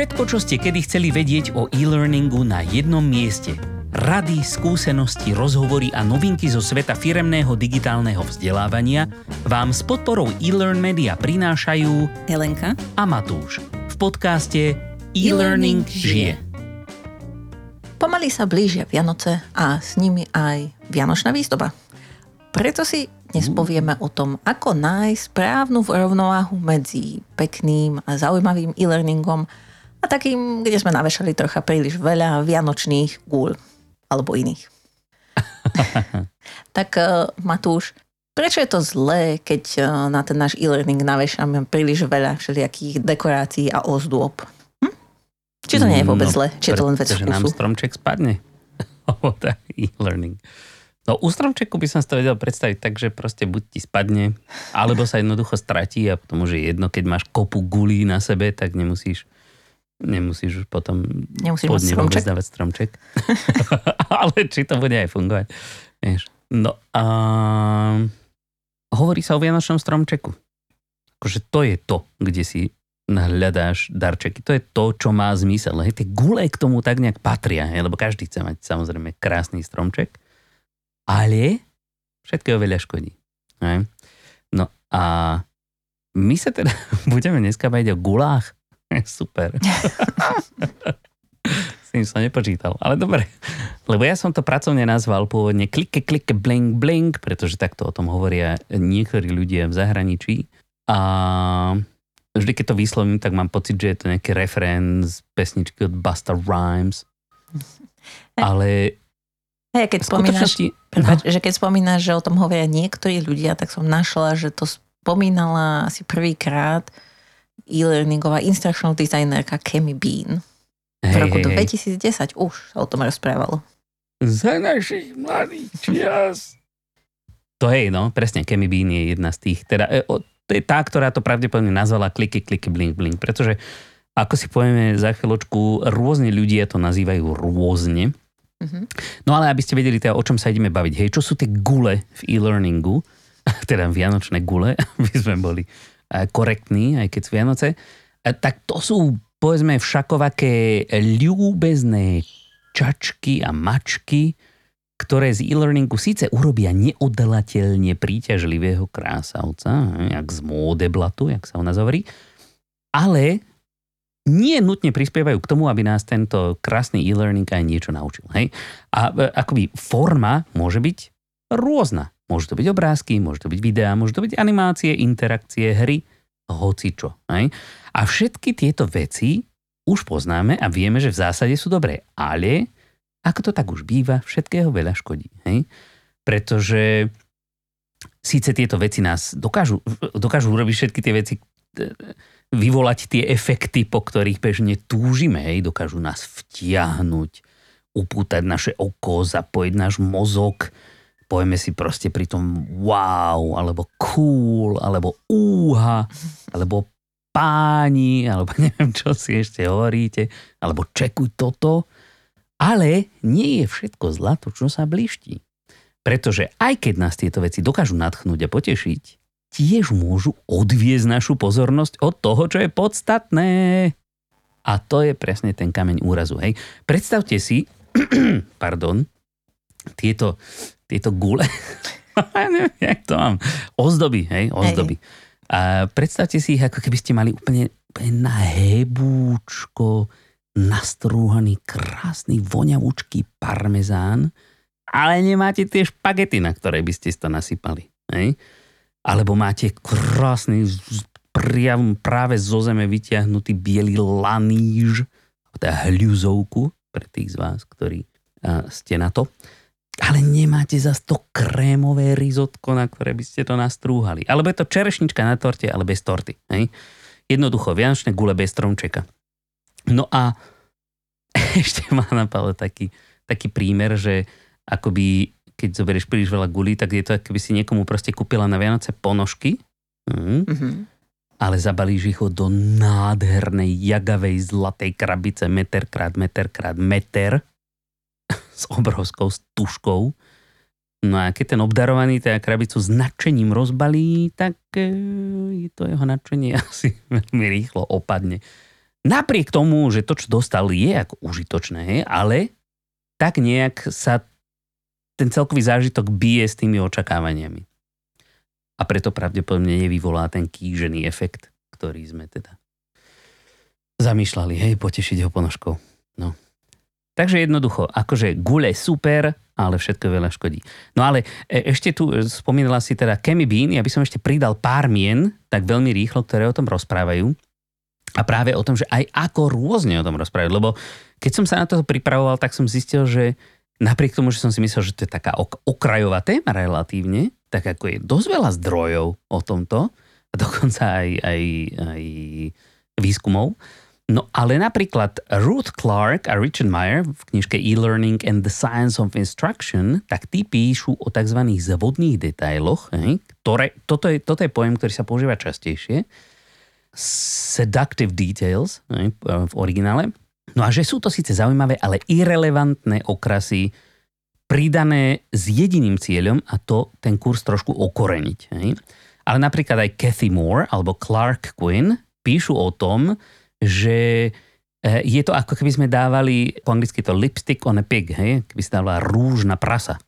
Všetko, čo ste kedy chceli vedieť o e-learningu na jednom mieste. Rady, skúsenosti, rozhovory a novinky zo sveta firemného digitálneho vzdelávania vám s podporou e-learn media prinášajú Helenka a Matúš v podcaste E-Learning žije. Pomaly sa blížia Vianoce a s nimi aj Vianočná výzdoba. Preto si dnes povieme o tom, ako nájsť správnu rovnováhu medzi pekným a zaujímavým e-learningom a takým, kde sme navešali trocha príliš veľa vianočných gúľ alebo iných. tak uh, Matúš, prečo je to zlé, keď uh, na ten náš e-learning navešame príliš veľa všelijakých dekorácií a ozdôb? Hm? Či to nie je vôbec no, zlé? Či je to len vec vkusu? nám stromček spadne. e-learning. No u stromčeku by som si to vedel predstaviť tak, že proste buď ti spadne, alebo sa jednoducho stratí a potom už je jedno, keď máš kopu gulí na sebe, tak nemusíš nemusíš už potom nemusíš pod stromček. dávať stromček. Ale či to bude aj fungovať. Vieš. No a hovorí sa o Vianočnom stromčeku. Akože to je to, kde si hľadáš darčeky. To je to, čo má zmysel. Hej, tie gule k tomu tak nejak patria, hej, lebo každý chce mať samozrejme krásny stromček, ale všetkého veľa škodí. Hej. No a my sa teda budeme dneska baviť o gulách Super. S tým som nepočítal, ale dobre. Lebo ja som to pracovne nazval pôvodne klike, klike, blink, blink, pretože takto o tom hovoria niektorí ľudia v zahraničí. A vždy, keď to vyslovím, tak mám pocit, že je to nejaký referén z pesničky od Busta Rhymes. Ale Hey, keď spomínaš, no. že keď spomínaš, že o tom hovoria niektorí ľudia, tak som našla, že to spomínala asi prvýkrát e-learningová instructional designerka Kemi Bean. v roku hey, 2010 už sa o tom rozprávalo. Za našich mladých čias. To hej, no, presne, Kemi Bean je jedna z tých, teda, e, to je tá, ktorá to pravdepodobne nazvala kliky, kliky, blink, blink, pretože ako si povieme za chvíľočku, rôzne ľudia to nazývajú rôzne. Mm-hmm. No ale aby ste vedeli teda, o čom sa ideme baviť, hej, čo sú tie gule v e-learningu, teda vianočné gule, aby sme boli korektní, aj keď sú Vianoce, tak to sú povedzme všakovaké ľúbezné čačky a mačky, ktoré z e-learningu síce urobia neoddelateľne príťažlivého krásavca, jak z módeblatu, jak sa ho nazovrí, ale nie nutne prispievajú k tomu, aby nás tento krásny e-learning aj niečo naučil. Hej? A e, akoby forma môže byť rôzna. Môžu to byť obrázky, môžu to byť videá, môžu to byť animácie, interakcie, hry, hocičo. Hej? A všetky tieto veci už poznáme a vieme, že v zásade sú dobré. Ale, ako to tak už býva, všetkého veľa škodí. Hej? Pretože síce tieto veci nás dokážu, dokážu urobiť všetky tie veci, vyvolať tie efekty, po ktorých bežne túžime, hej? dokážu nás vtiahnuť, upútať naše oko, zapojiť náš mozog, povieme si proste pri tom wow, alebo cool, alebo úha, alebo páni, alebo neviem, čo si ešte hovoríte, alebo čekuj toto. Ale nie je všetko zlato, čo sa bliští. Pretože aj keď nás tieto veci dokážu nadchnúť a potešiť, tiež môžu odviezť našu pozornosť od toho, čo je podstatné. A to je presne ten kameň úrazu. Hej. Predstavte si, pardon, tieto tieto gule. ja neviem, jak to mám. Ozdoby, hej, ozdoby. Hej. A predstavte si ich, ako keby ste mali úplne, úplne na hebúčko nastrúhaný, krásny, voňavúčký parmezán, ale nemáte tie špagety, na ktoré by ste to nasypali. Hej? Alebo máte krásny, priam, práve zo zeme vyťahnutý biely laníž, teda hľuzovku pre tých z vás, ktorí ste na to ale nemáte za to krémové rizotko, na ktoré by ste to nastrúhali. Alebo je to čerešnička na torte, ale bez torty. Hej? Jednoducho, vianočné gule bez stromčeka. No a ešte má napadlo taký, taký prímer, že akoby keď zoberieš príliš veľa gulí, tak je to, ako by si niekomu proste kúpila na Vianoce ponožky, mm, mm-hmm. ale zabalíš ich do nádhernej, jagavej, zlatej krabice, meter krát meter krát meter s obrovskou stužkou. No a keď ten obdarovaný teda krabicu s nadšením rozbalí, tak e, to jeho nadšenie asi veľmi rýchlo opadne. napriek tomu, že to, čo dostal, je ako užitočné, ale tak nejak sa ten celkový zážitok bije s tými očakávaniami. A preto pravdepodobne nevyvolá ten kýžený efekt, ktorý sme teda zamýšľali, hej, potešiť ho ponožkou. No. Takže jednoducho, akože gule super, ale všetko veľa škodí. No ale e, ešte tu e, spomínala si teda Kemi Bean, ja by som ešte pridal pár mien, tak veľmi rýchlo, ktoré o tom rozprávajú. A práve o tom, že aj ako rôzne o tom rozprávajú. Lebo keď som sa na to pripravoval, tak som zistil, že napriek tomu, že som si myslel, že to je taká ok- okrajová téma relatívne, tak ako je dosť veľa zdrojov o tomto, a dokonca aj, aj, aj výskumov, No ale napríklad Ruth Clark a Richard Meyer v knižke E-Learning and the Science of Instruction, tak tí píšu o tzv. zvodných detailoch, hej, ktoré, toto, je, toto je pojem, ktorý sa používa častejšie. Seductive details v originále. No a že sú to síce zaujímavé, ale irrelevantné okrasy pridané s jediným cieľom a to ten kurz trošku okoreniť. Ale napríklad aj Cathy Moore alebo Clark Quinn píšu o tom, že eh, je to ako keby sme dávali, po anglicky to lipstick on a pig, hej? keby si dávala rúž na prasa.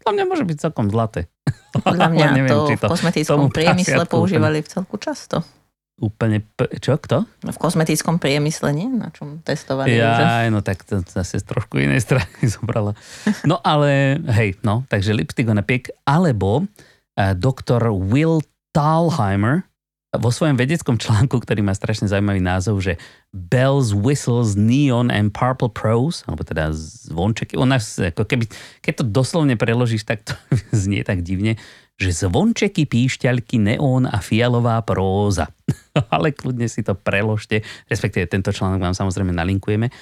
Podľa mňa môže byť celkom zlaté. Podľa mňa neviem, to, to v kozmetickom priemysle používali v celku často. Úplne, čo, kto? V kozmetickom priemysle, nie? Na čom testovali. Ja, no tak to zase z trošku inej strany zobrala. No ale, hej, no, takže lipstick on a pig, alebo uh, doktor Will Thalheimer, vo svojom vedeckom článku, ktorý má strašne zaujímavý názov, že Bells, Whistles, Neon and Purple Prose, alebo teda zvončeky, ona, ako keby, keď to doslovne preložíš, tak to znie tak divne, že zvončeky, píšťalky, neón a fialová próza. Ale kľudne si to preložte, respektíve tento článok vám samozrejme nalinkujeme.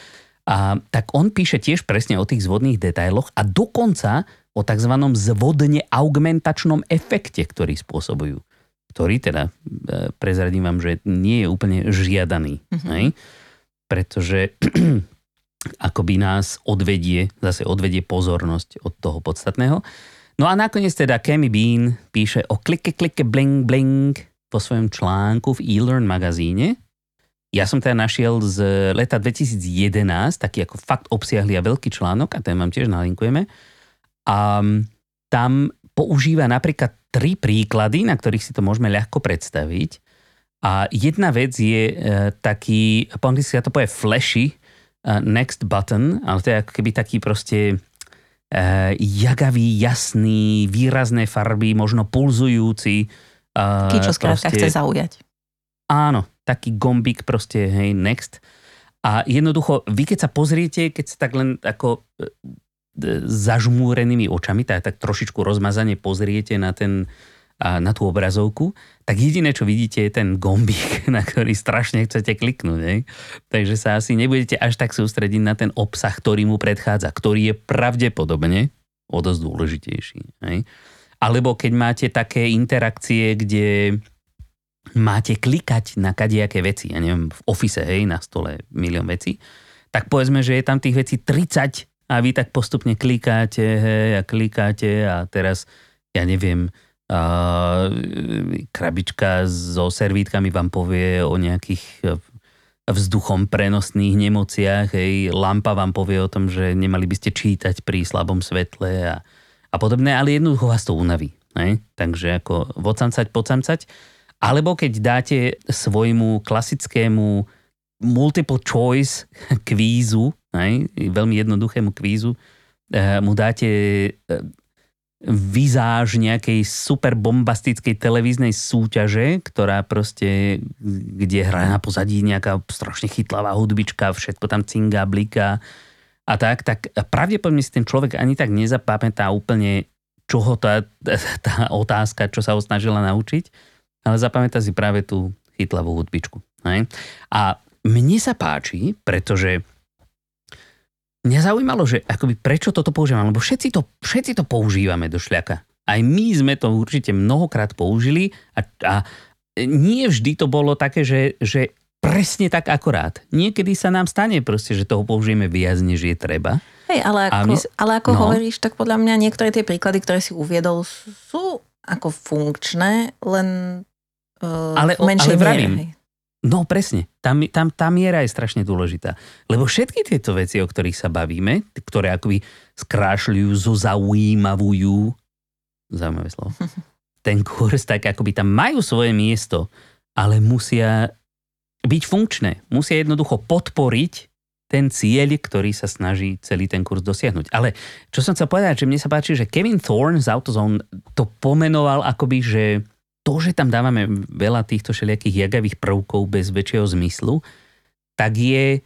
A, tak on píše tiež presne o tých zvodných detailoch a dokonca o tzv. zvodne augmentačnom efekte, ktorý spôsobujú ktorý teda e, prezradím vám, že nie je úplne žiadaný. Mm-hmm. Hej? Pretože akoby nás odvedie, zase odvedie pozornosť od toho podstatného. No a nakoniec teda Kemi Bean píše o klike, klike, bling, bling vo svojom článku v eLearn magazíne. Ja som teda našiel z leta 2011 taký ako fakt obsiahly a veľký článok a ten vám tiež nalinkujeme. A tam používa napríklad tri príklady, na ktorých si to môžeme ľahko predstaviť. A jedna vec je e, taký, po anglicky sa to povie flashy, uh, next button, ale to je ako keby taký proste e, jagavý, jasný, výrazné farby, možno pulzujúci. Uh, Taký, čo skrátka chce zaujať. Áno, taký gombík proste, hej, next. A jednoducho, vy keď sa pozriete, keď sa tak len ako zažmúrenými očami, tak, tak trošičku rozmazane pozriete na, ten, na tú obrazovku, tak jediné, čo vidíte, je ten gombík, na ktorý strašne chcete kliknúť. Ne? Takže sa asi nebudete až tak sústrediť na ten obsah, ktorý mu predchádza, ktorý je pravdepodobne o dosť dôležitejší. Ne? Alebo keď máte také interakcie, kde máte klikať na kadejaké veci, ja neviem, v office, hej, na stole milión vecí, tak povedzme, že je tam tých vecí 30 a vy tak postupne klikáte hej, a klikáte a teraz, ja neviem, a krabička so servítkami vám povie o nejakých e, vzduchom prenosných nemociach, hej, lampa vám povie o tom, že nemali by ste čítať pri slabom svetle a, a podobné, ale jednoducho vás to unaví. Hej? Takže ako vocancať, pocamcať. Alebo keď dáte svojmu klasickému multiple choice kvízu, hej, veľmi jednoduchému kvízu, eh, mu dáte eh, vizáž nejakej super bombastickej televíznej súťaže, ktorá proste, kde hrá na pozadí nejaká strašne chytlavá hudbička, všetko tam cinga, blika a tak, tak pravdepodobne si ten človek ani tak nezapamätá úplne, čoho tá, tá otázka, čo sa ho snažila naučiť, ale zapamätá si práve tú chytlavú hudbičku. Hej? A mne sa páči, pretože mňa zaujímalo, že akoby prečo toto používame, lebo všetci to, všetci to používame do šľaka. Aj my sme to určite mnohokrát použili a, a nie vždy to bolo také, že, že presne tak akorát. Niekedy sa nám stane proste, že toho použijeme viac, než je treba. Hej, ale ako, my, ale ako no. hovoríš, tak podľa mňa niektoré tie príklady, ktoré si uviedol, sú ako funkčné, len uh, ale, v menšej ale vravím, miere. No presne, tam, tam, tá miera je strašne dôležitá. Lebo všetky tieto veci, o ktorých sa bavíme, ktoré akoby skrášľujú, zozaujímavujú, zaujímavé slovo, ten kurz, tak akoby tam majú svoje miesto, ale musia byť funkčné. Musia jednoducho podporiť ten cieľ, ktorý sa snaží celý ten kurz dosiahnuť. Ale čo som chcel povedať, že mne sa páči, že Kevin Thorne z AutoZone to pomenoval akoby, že to, že tam dávame veľa týchto všelijakých jagavých prvkov bez väčšieho zmyslu, tak je,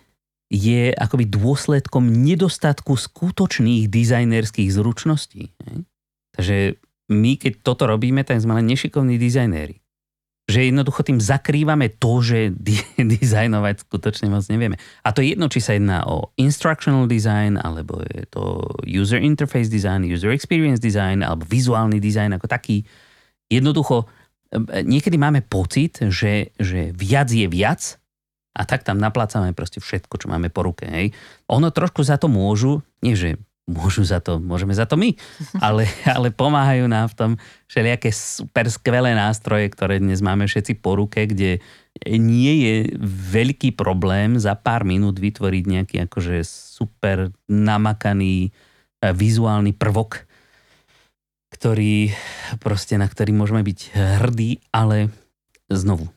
je akoby dôsledkom nedostatku skutočných dizajnerských zručností. Takže my, keď toto robíme, tak sme len nešikovní dizajnéri. Že jednoducho tým zakrývame to, že dizajnovať skutočne moc nevieme. A to je jedno, či sa jedná o instructional design, alebo je to user interface design, user experience design, alebo vizuálny design ako taký. Jednoducho niekedy máme pocit, že, že viac je viac a tak tam naplácame proste všetko, čo máme po ruke. Hej. Ono trošku za to môžu, nie že môžu za to, môžeme za to my, ale, ale pomáhajú nám v tom všelijaké super skvelé nástroje, ktoré dnes máme všetci po ruke, kde nie je veľký problém za pár minút vytvoriť nejaký akože super namakaný eh, vizuálny prvok, ktorý, proste, na ktorý môžeme byť hrdí, ale znovu,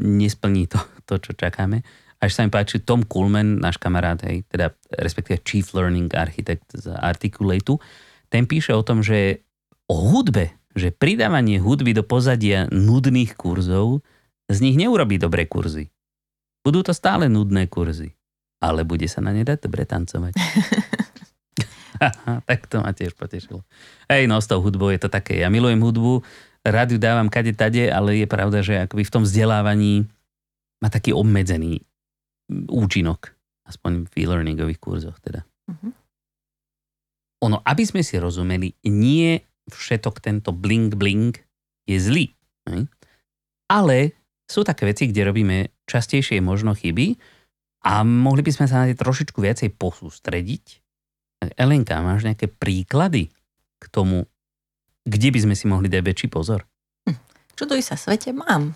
nesplní to, to čo čakáme. Až sa mi páči Tom Coolman, náš kamarát, hej, teda respektíve Chief Learning Architect z Articulate, ten píše o tom, že o hudbe, že pridávanie hudby do pozadia nudných kurzov z nich neurobí dobré kurzy. Budú to stále nudné kurzy, ale bude sa na ne dať dobre tancovať. tak to ma tiež potešilo. Hej, no s tou hudbou je to také. Ja milujem hudbu, rád ju dávam kade tade, ale je pravda, že akoby v tom vzdelávaní má taký obmedzený účinok. Aspoň v e-learningových kurzoch teda. Uh-huh. Ono, aby sme si rozumeli, nie všetok tento bling bling je zlý. Hej? Ale sú také veci, kde robíme častejšie možno chyby a mohli by sme sa na tie trošičku viacej posústrediť Elenka, máš nejaké príklady k tomu, kde by sme si mohli dať väčší pozor? Hm. Čuduj sa svete, mám.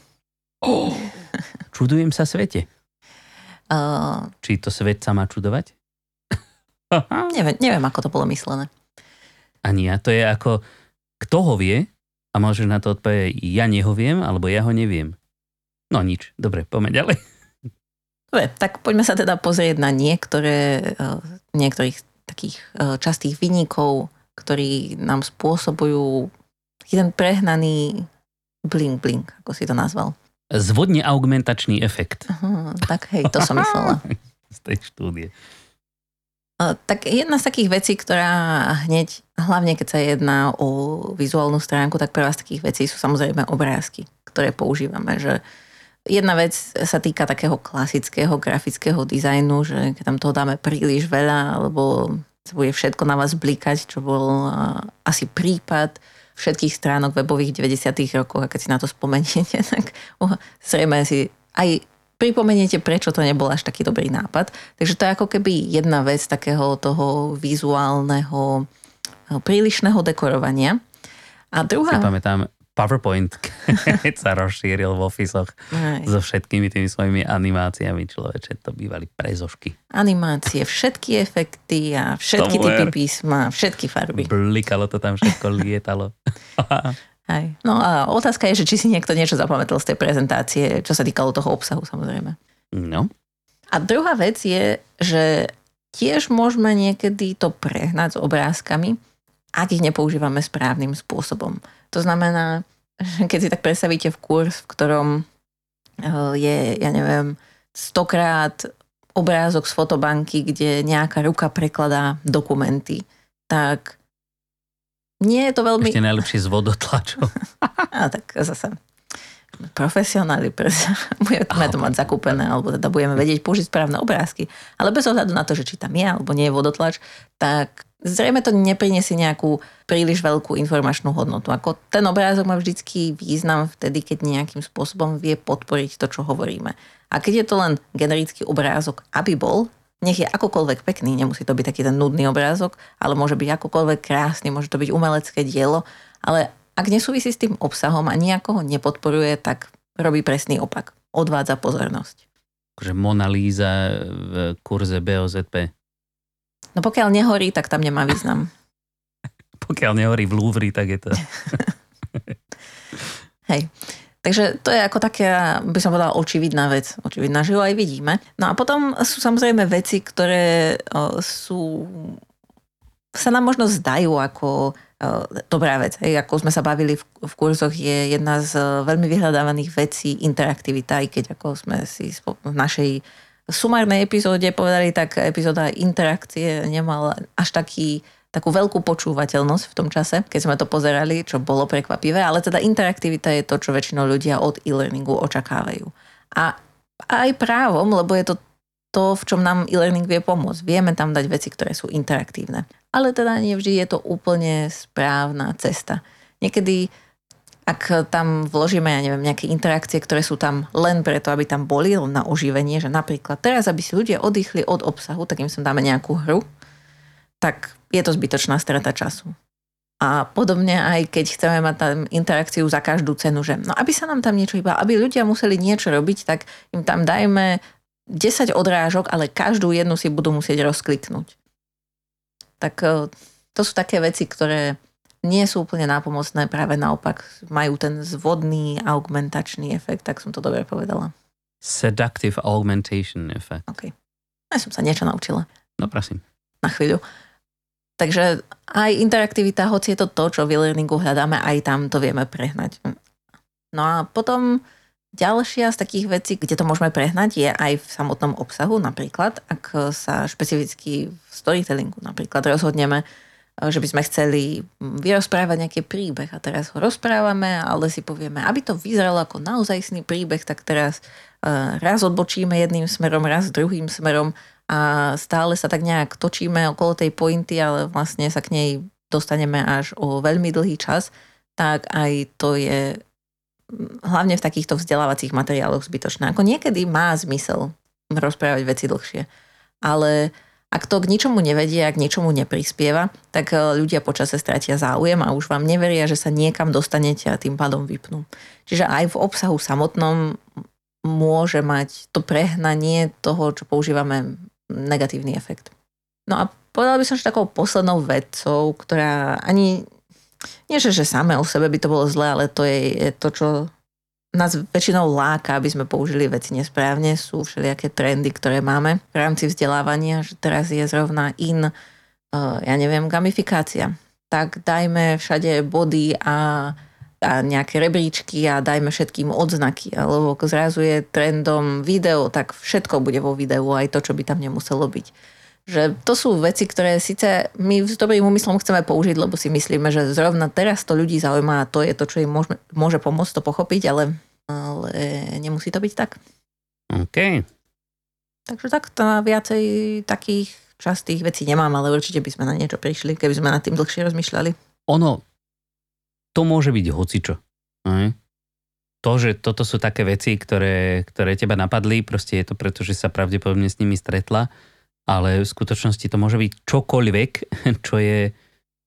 Oh, čudujem sa svete. Uh, Či to svet sa má čudovať? neviem, neviem, ako to bolo myslené. Ani ja. To je ako, kto ho vie, a môžeš na to odpovedať, ja neho viem, alebo ja ho neviem. No nič. Dobre, poďme ďalej. Dobre, tak poďme sa teda pozrieť na niektoré, niektorých takých e, častých vynikov, ktorí nám spôsobujú jeden prehnaný bling bling, ako si to nazval. Zvodne augmentačný efekt. Aha, tak hej, to som myslela. Z tej štúdie. E, tak jedna z takých vecí, ktorá hneď, hlavne keď sa jedná o vizuálnu stránku, tak prvá z takých vecí sú samozrejme obrázky, ktoré používame, že Jedna vec sa týka takého klasického grafického dizajnu, že keď tam toho dáme príliš veľa, alebo bude všetko na vás blikať, čo bol asi prípad všetkých stránok webových 90. rokov a keď si na to spomeniete, tak uh, zrejme si aj pripomeniete, prečo to nebol až taký dobrý nápad. Takže to je ako keby jedna vec takého toho vizuálneho prílišného dekorovania. A druhá... Si pamätám, PowerPoint, keď sa rozšíril v ofisoch so všetkými tými svojimi animáciami, človeče, to bývali prezošky. Animácie, všetky efekty a všetky Tomu typy písma, všetky farby. Blikalo to tam, všetko lietalo. Aj. No a otázka je, že či si niekto niečo zapamätal z tej prezentácie, čo sa týkalo toho obsahu samozrejme. No. A druhá vec je, že tiež môžeme niekedy to prehnať s obrázkami, ak ich nepoužívame správnym spôsobom. To znamená, keď si tak predstavíte v kurz, v ktorom eh, je, ja neviem, stokrát obrázok z fotobanky, kde nejaká ruka prekladá dokumenty, tak nie je to veľmi... Ešte najlepšie z vodotlačov. A tak zase profesionáli, budeme to mať zakúpené, alebo teda budeme vedieť použiť správne obrázky. Ale bez ohľadu na to, že či tam je alebo nie je vodotlač, tak zrejme to nepriniesie nejakú príliš veľkú informačnú hodnotu. Ako ten obrázok má vždycky význam vtedy, keď nejakým spôsobom vie podporiť to, čo hovoríme. A keď je to len generický obrázok, aby bol, nech je akokoľvek pekný, nemusí to byť taký ten nudný obrázok, ale môže byť akokoľvek krásny, môže to byť umelecké dielo, ale ak nesúvisí s tým obsahom a nejako ho nepodporuje, tak robí presný opak. odvádza pozornosť. Akože Mona Lisa v kurze BOZP. No pokiaľ nehorí, tak tam nemá význam. pokiaľ nehorí v Louvre, tak je to... Hej. Takže to je ako taká, by som povedala, očividná vec. Očividná, že ju aj vidíme. No a potom sú samozrejme veci, ktoré sú sa nám možno zdajú ako dobrá vec. Hej, ako sme sa bavili v, v kurzoch, je jedna z uh, veľmi vyhľadávaných vecí interaktivita, aj keď ako sme si v našej sumárnej epizóde povedali, tak epizóda interakcie nemala až taký takú veľkú počúvateľnosť v tom čase, keď sme to pozerali, čo bolo prekvapivé, ale teda interaktivita je to, čo väčšinou ľudia od e-learningu očakávajú. A aj právom, lebo je to to, v čom nám e-learning vie pomôcť. Vieme tam dať veci, ktoré sú interaktívne. Ale teda nie vždy je to úplne správna cesta. Niekedy ak tam vložíme, ja neviem, nejaké interakcie, ktoré sú tam len preto, aby tam boli na oživenie, že napríklad teraz, aby si ľudia oddychli od obsahu, tak im sem dáme nejakú hru, tak je to zbytočná strata času. A podobne aj keď chceme mať tam interakciu za každú cenu, že no aby sa nám tam niečo iba, aby ľudia museli niečo robiť, tak im tam dajme 10 odrážok, ale každú jednu si budú musieť rozkliknúť. Tak e, to sú také veci, ktoré nie sú úplne nápomocné, práve naopak majú ten zvodný augmentačný efekt, tak som to dobre povedala. Seductive augmentation effect. OK. Ja som sa niečo naučila. No prosím. Na chvíľu. Takže aj interaktivita, hoci je to to, čo v e-learningu hľadáme, aj tam to vieme prehnať. No a potom ďalšia z takých vecí, kde to môžeme prehnať, je aj v samotnom obsahu. Napríklad, ak sa špecificky v storytellingu napríklad rozhodneme, že by sme chceli vyrozprávať nejaký príbeh a teraz ho rozprávame, ale si povieme, aby to vyzeralo ako naozajstný príbeh, tak teraz eh, raz odbočíme jedným smerom, raz druhým smerom a stále sa tak nejak točíme okolo tej pointy, ale vlastne sa k nej dostaneme až o veľmi dlhý čas, tak aj to je hlavne v takýchto vzdelávacích materiáloch zbytočné. Ako niekedy má zmysel rozprávať veci dlhšie, ale ak to k ničomu nevedie, ak ničomu neprispieva, tak e, ľudia počase stratia záujem a už vám neveria, že sa niekam dostanete a tým pádom vypnú. Čiže aj v obsahu samotnom môže mať to prehnanie toho, čo používame, negatívny efekt. No a povedala by som, že takou poslednou vecou, ktorá ani, nie že, že samé o sebe by to bolo zlé, ale to je, je to, čo nás väčšinou láka, aby sme použili veci nesprávne. Sú všelijaké trendy, ktoré máme v rámci vzdelávania, že teraz je zrovna in, uh, ja neviem, gamifikácia. Tak dajme všade body a, a nejaké rebríčky a dajme všetkým odznaky. Alebo zrazu je trendom video, tak všetko bude vo videu, aj to, čo by tam nemuselo byť. Že to sú veci, ktoré síce my s dobrým úmyslom chceme použiť, lebo si myslíme, že zrovna teraz to ľudí zaujíma a to je to, čo im môže, môže pomôcť to pochopiť, ale ale nemusí to byť tak. OK. Takže tak to na viacej takých častých vecí nemám, ale určite by sme na niečo prišli, keby sme nad tým dlhšie rozmýšľali. Ono, to môže byť hocičo. Aj? To, že toto sú také veci, ktoré, ktoré teba napadli, proste je to preto, že sa pravdepodobne s nimi stretla, ale v skutočnosti to môže byť čokoľvek, čo je,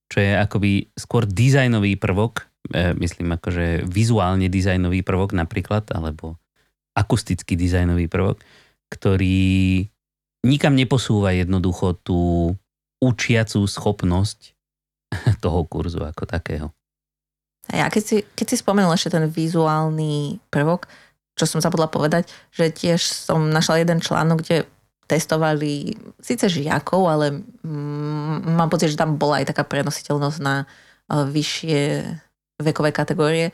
čo je akoby skôr dizajnový prvok, E, myslím akože vizuálne dizajnový prvok napríklad, alebo akustický dizajnový prvok, ktorý nikam neposúva jednoducho tú učiacú schopnosť toho kurzu ako takého. A ja keď si, keď si spomenul ešte ten vizuálny prvok, čo som zabudla povedať, že tiež som našla jeden článok, kde testovali síce žiakov, ale mm, mám pocit, že tam bola aj taká prenositeľnosť na e, vyššie vekové kategórie,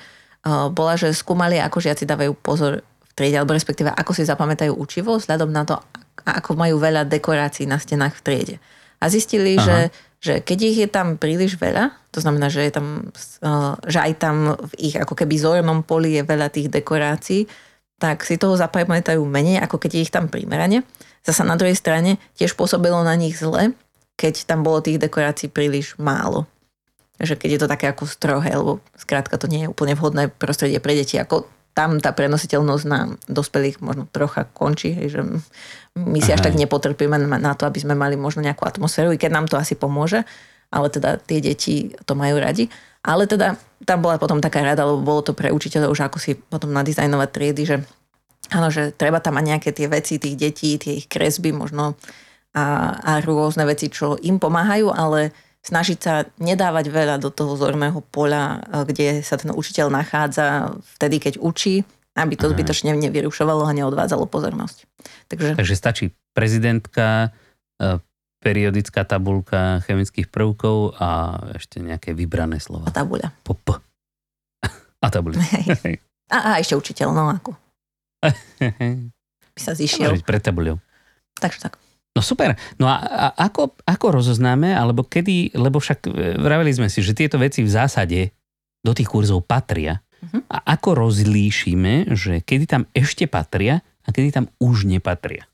bola, že skúmali, ako žiaci dávajú pozor v triede, alebo respektíve ako si zapamätajú učivo, vzhľadom na to, ako majú veľa dekorácií na stenách v triede. A zistili, že, že keď ich je tam príliš veľa, to znamená, že, je tam, že aj tam v ich ako keby zornom poli je veľa tých dekorácií, tak si toho zapamätajú menej, ako keď je ich tam primerane. Zasa na druhej strane tiež pôsobilo na nich zle, keď tam bolo tých dekorácií príliš málo že keď je to také ako strohé, lebo skrátka to nie je úplne vhodné prostredie pre deti, ako tam tá prenositeľnosť na dospelých možno trocha končí, že my si Aha. až tak nepotrpíme na to, aby sme mali možno nejakú atmosféru, i keď nám to asi pomôže, ale teda tie deti to majú radi. Ale teda tam bola potom taká rada, lebo bolo to pre učiteľov, že ako si potom nadizajnovať triedy, že áno, že treba tam mať nejaké tie veci tých detí, tie ich kresby možno a, a rôzne veci, čo im pomáhajú, ale snažiť sa nedávať veľa do toho zorného poľa, kde sa ten učiteľ nachádza vtedy, keď učí, aby to Aha. zbytočne nevyrušovalo a neodvádzalo pozornosť. Takže, Takže stačí prezidentka, e, periodická tabulka chemických prvkov a ešte nejaké vybrané slova. A tabuľa. P. A tabuľa. A, a ešte učiteľ, no ako. By sa zišiel. Pred tabuľou. Takže tak. No super. No a, a ako, ako rozoznáme, alebo kedy, lebo však e, vraveli sme si, že tieto veci v zásade do tých kurzov patria. Uh-huh. A ako rozlíšime, že kedy tam ešte patria a kedy tam už nepatria?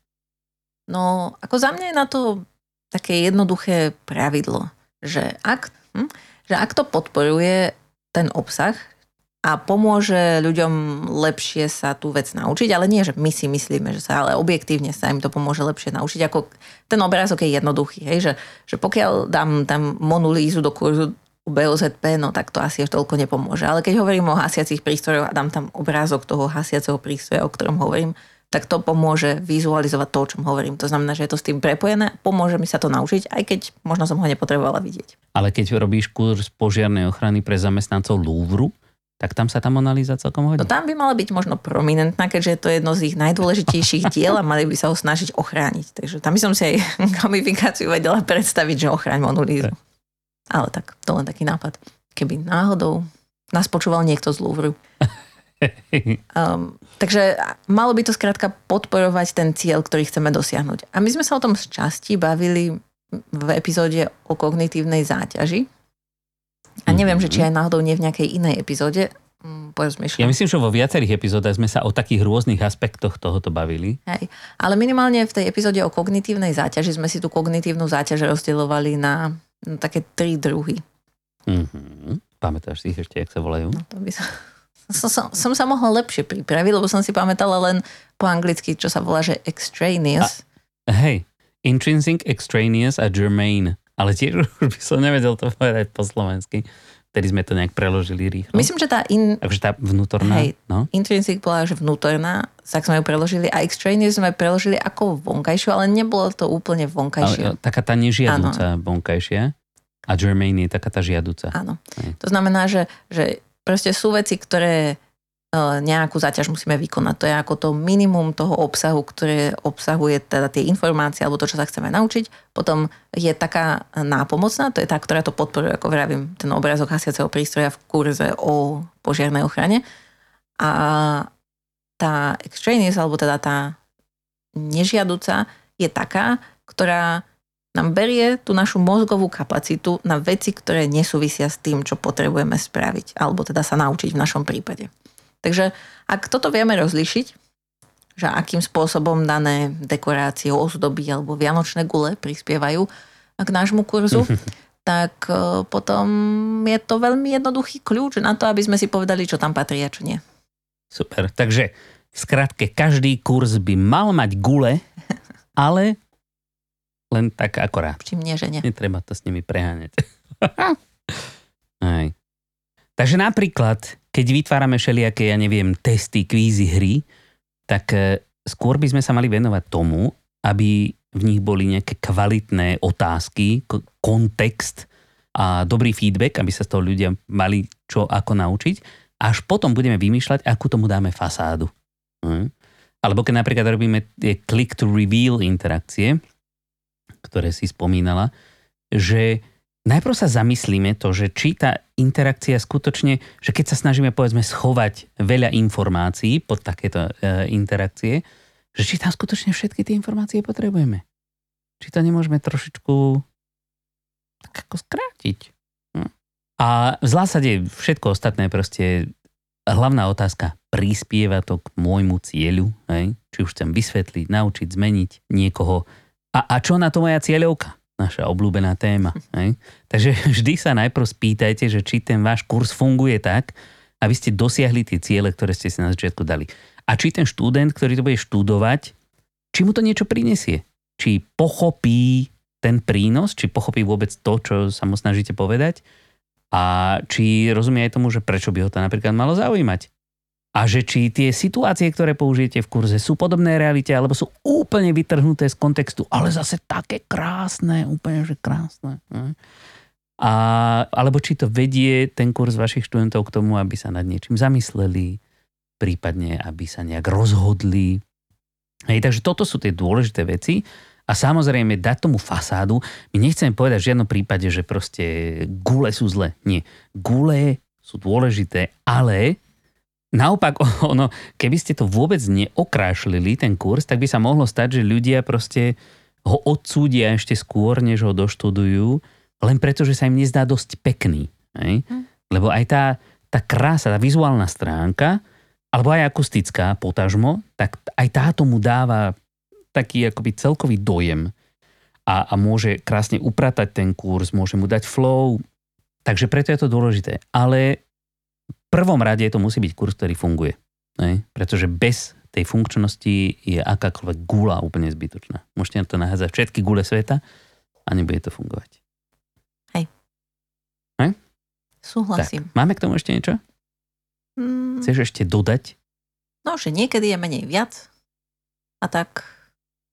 No, ako za mňa je na to také jednoduché pravidlo, že ak, hm, že ak to podporuje ten obsah, a pomôže ľuďom lepšie sa tú vec naučiť, ale nie, že my si myslíme, že sa, ale objektívne sa im to pomôže lepšie naučiť. Ako ten obrázok je jednoduchý, hej, že, že pokiaľ dám tam monulízu do kurzu BOZP, no tak to asi toľko nepomôže. Ale keď hovorím o hasiacich prístrojoch a dám tam obrázok toho hasiaceho prístroja, o ktorom hovorím, tak to pomôže vizualizovať to, o čom hovorím. To znamená, že je to s tým prepojené, pomôže mi sa to naučiť, aj keď možno som ho nepotrebovala vidieť. Ale keď robíš kurz požiarnej ochrany pre zamestnancov Louvru, tak tam sa tá Monalíza celkom hodí. No tam by mala byť možno prominentná, keďže je to jedno z ich najdôležitejších diel a mali by sa ho snažiť ochrániť. Takže tam by som si aj gamifikáciu vedela predstaviť, že ochráň Monalízu. Ale tak, to len taký nápad. Keby náhodou nás počúval niekto z Louvru. um, takže malo by to skrátka podporovať ten cieľ, ktorý chceme dosiahnuť. A my sme sa o tom z časti bavili v epizóde o kognitívnej záťaži, a neviem, že či mhm. aj náhodou nie v nejakej inej epizóde. Mm, ja myslím, že vo viacerých epizódach sme sa o takých rôznych aspektoch tohoto bavili. Hej. Ale minimálne v tej epizóde o kognitívnej záťaži sme si tú kognitívnu záťaž rozdielovali na, na také tri druhy. Mm-hmm. Pamätáš si ich ešte, jak sa volajú? No, to by som, som, som, som sa mohla lepšie pripraviť, lebo som si pamätala len po anglicky, čo sa volá, že extraneous. A, hej, intrinsic, extraneous a germane ale tiež už by som nevedel to povedať po slovensky. Vtedy sme to nejak preložili rýchlo. Myslím, že tá, in... Takže tá vnútorná. Hej, no? intrinsic bola, že vnútorná, tak sme ju preložili a extraneous sme preložili ako vonkajšiu, ale nebolo to úplne vonkajšie. Ale, taká tá nežiadúca ano. vonkajšia a Germain je taká tá žiadúca. Áno. To znamená, že, že proste sú veci, ktoré E, nejakú záťaž musíme vykonať. To je ako to minimum toho obsahu, ktoré obsahuje teda tie informácie alebo to, čo sa chceme naučiť. Potom je taká nápomocná, to je tá, ktorá to podporuje, ako vravím, ten obrázok hasiaceho prístroja v kurze o požiarnej ochrane. A tá extraneous, alebo teda tá nežiaduca je taká, ktorá nám berie tú našu mozgovú kapacitu na veci, ktoré nesúvisia s tým, čo potrebujeme spraviť, alebo teda sa naučiť v našom prípade. Takže ak toto vieme rozlišiť, že akým spôsobom dané dekorácie, ozdoby alebo vianočné gule prispievajú k nášmu kurzu, tak e, potom je to veľmi jednoduchý kľúč na to, aby sme si povedali, čo tam patrí a čo nie. Super. Takže v skratke, každý kurz by mal mať gule, ale len tak akorát. Nie, že nie. Netreba to s nimi preháňať. Aj. Takže napríklad keď vytvárame všelijaké, ja neviem, testy, kvízy, hry, tak e, skôr by sme sa mali venovať tomu, aby v nich boli nejaké kvalitné otázky, kontext a dobrý feedback, aby sa z toho ľudia mali čo ako naučiť. Až potom budeme vymýšľať, akú tomu dáme fasádu. Hm? Alebo keď napríklad robíme tie click to reveal interakcie, ktoré si spomínala, že najprv sa zamyslíme to, že či tá interakcia skutočne, že keď sa snažíme povedzme schovať veľa informácií pod takéto e, interakcie, že či tam skutočne všetky tie informácie potrebujeme. Či to nemôžeme trošičku tak ako skrátiť. Hm. A v zásade všetko ostatné proste hlavná otázka, prispieva to k môjmu cieľu, hej? či už chcem vysvetliť, naučiť, zmeniť niekoho. A, a čo na to moja cieľovka? Naša obľúbená téma. Hej? Takže vždy sa najprv spýtajte, že či ten váš kurz funguje tak, aby ste dosiahli tie ciele, ktoré ste si na začiatku dali. A či ten študent, ktorý to bude študovať, či mu to niečo prinesie. Či pochopí ten prínos, či pochopí vôbec to, čo sa mu snažíte povedať a či rozumie aj tomu, že prečo by ho to napríklad malo zaujímať. A že či tie situácie, ktoré použijete v kurze, sú podobné realite, alebo sú úplne vytrhnuté z kontextu, ale zase také krásne, úplne že krásne. A, alebo či to vedie ten kurz vašich študentov k tomu, aby sa nad niečím zamysleli, prípadne aby sa nejak rozhodli. Hej, takže toto sú tie dôležité veci. A samozrejme dať tomu fasádu, my nechceme povedať v žiadnom prípade, že proste gule sú zle. Nie. Gule sú dôležité, ale Naopak, ono, keby ste to vôbec neokrášlili, ten kurz, tak by sa mohlo stať, že ľudia proste ho odsúdia ešte skôr, než ho doštudujú, len preto, že sa im nezdá dosť pekný. Hej? Hm. Lebo aj tá, tá krása, tá vizuálna stránka, alebo aj akustická potažmo, tak aj táto mu dáva taký akoby celkový dojem a, a môže krásne upratať ten kurz, môže mu dať flow, takže preto je to dôležité. Ale prvom rade to musí byť kurz, ktorý funguje. Ne? Pretože bez tej funkčnosti je akákoľvek gula úplne zbytočná. Môžete na to nahádzať všetky gule sveta a nebude to fungovať. Hej. Hej? Súhlasím. Tak, máme k tomu ešte niečo? Mm. Chceš ešte dodať? No, že niekedy je menej viac a tak...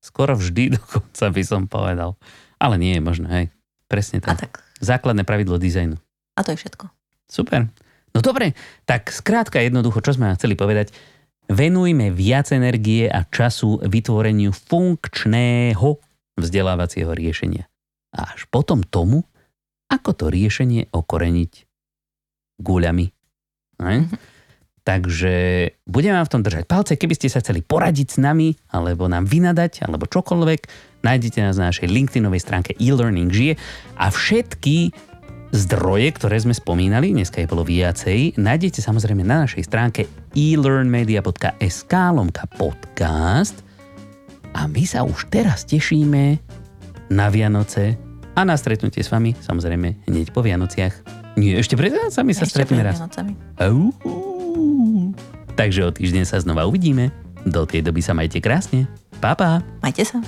Skoro vždy dokonca by som povedal. Ale nie je možné, hej. Presne tak. A tak. Základné pravidlo dizajnu. A to je všetko. Super. No dobre, tak skrátka jednoducho, čo sme chceli povedať, venujme viac energie a času vytvoreniu funkčného vzdelávacieho riešenia. A až potom tomu, ako to riešenie okoreniť guľami. Mm-hmm. Takže budeme vám v tom držať palce. Keby ste sa chceli poradiť s nami, alebo nám vynadať, alebo čokoľvek, nájdete nás na našej LinkedInovej stránke e-learning žije a všetky Zdroje, ktoré sme spomínali, dneska je bolo viacej, nájdete samozrejme na našej stránke elearnmedia.sk lomka podcast a my sa už teraz tešíme na Vianoce a na stretnutie s vami, samozrejme, hneď po Vianociach. Nie, ešte pred Vianocami sa stretneme raz. Takže o týždeň sa znova uvidíme. Do tej doby sa majte krásne. Pa, pa. Majte sa.